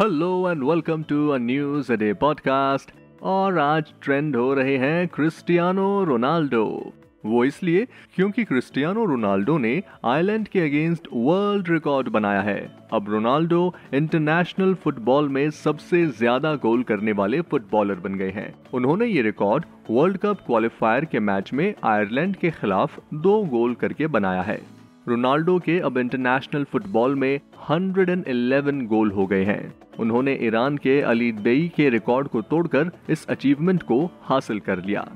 Hello and welcome to a news a day podcast और आज trend हो रहे हैं क्रिस्टियानो रोनाल्डो वो इसलिए क्योंकि क्रिस्टियानो रोनाल्डो ने आयरलैंड के अगेंस्ट वर्ल्ड रिकॉर्ड बनाया है। अब रोनाल्डो इंटरनेशनल फुटबॉल में सबसे ज़्यादा गोल करने वाले फुटबॉलर बन गए हैं। उन्होंने ये रिकॉर्ड वर्ल्ड कप क्वालिफायर के मैच में आयरलैंड के खिलाफ दो गोल करके बनाया है। रोनाल्डो के अब इंटरनेशनल फुटबॉल में 111 गोल हो गए हैं। उन्होंने ईरान के अली देई के रिकॉर्ड को तोड़कर इस अचीवमेंट को हासिल कर लिया।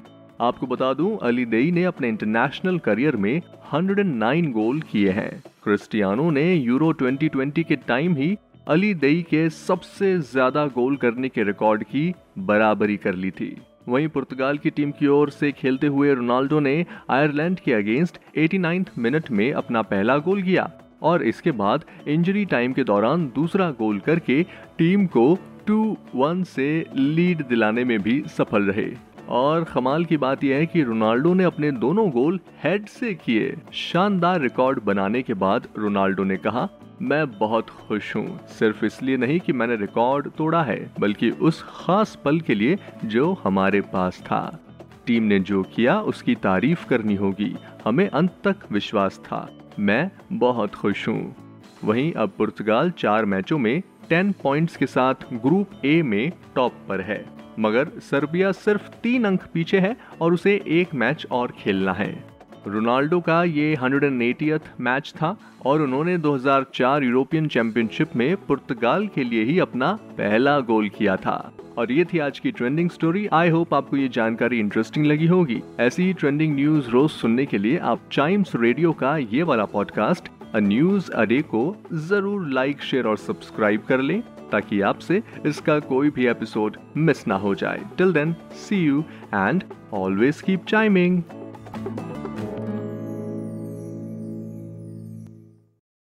आपको बता दूँ, अली देई ने अपने इंटरनेशनल करियर में 109 गोल किए हैं। क्रिस्टियानो ने यूरो 2020 के टाइम ही अली देई के सबसे ज़्यादा गोल करने के रिकॉर्ड की बराबरी कर ली थी। वहीं पुर्तगाल की टीम की ओर से खेलते हुए रोनाल्डो ने आयरलैंड के अगेंस्ट 89 मिनट में अपना पहला गोल किया। और इसके बाद इंजरी टाइम के दौरान दूसरा गोल करके टीम को 2-1 से लीड दिलाने में भी सफल रहे। और कमाल की बात यह है कि रोनाल्डो ने अपने दोनों गोल हेड से किए। शानदार रिकॉर्ड बनाने के बाद रोनाल्डो ने कहा, मैं बहुत खुश हूँ। सिर्फ़ इसलिए नहीं कि मैंने रिकॉर्ड तोड़ा है, बल्कि उस खास पल के लिए जो हमारे पास था। टीम ने जो किया, उसकी तारीफ़ करनी होगी। हमें अंत तक विश्वास था। मैं बहुत खुश हूँ। वहीं अब पुर्तगाल चार मैचों में 10 पॉइंट्स के साथ ग्रुप ए में टॉप पर है। मगर सर्बिया सिर्फ़ तीन अंक पीछे है और उसे एक मैच और खेलना है। रोनाल्डो का ये 180th मैच था और उन्होंने 2004 यूरोपियन चैंपियनशिप में पुर्तगाल के लिए ही अपना पहला गोल किया था। और ये थी आज की ट्रेंडिंग स्टोरी आई होप आपको ये जानकारी इंटरेस्टिंग लगी होगी। ऐसी ही ट्रेंडिंग न्यूज़ रोज सुनने के लिए आप टाइम्स रेडियो का ये वाला पॉडकास्ट अ न्यूज़ अडे को ज़रूर लाइक शेयर और सब्सक्राइब कर लें, ताकि आपसे इसका कोई भी एपिसोड मिस ना हो जाए। Till then see you and always keep chiming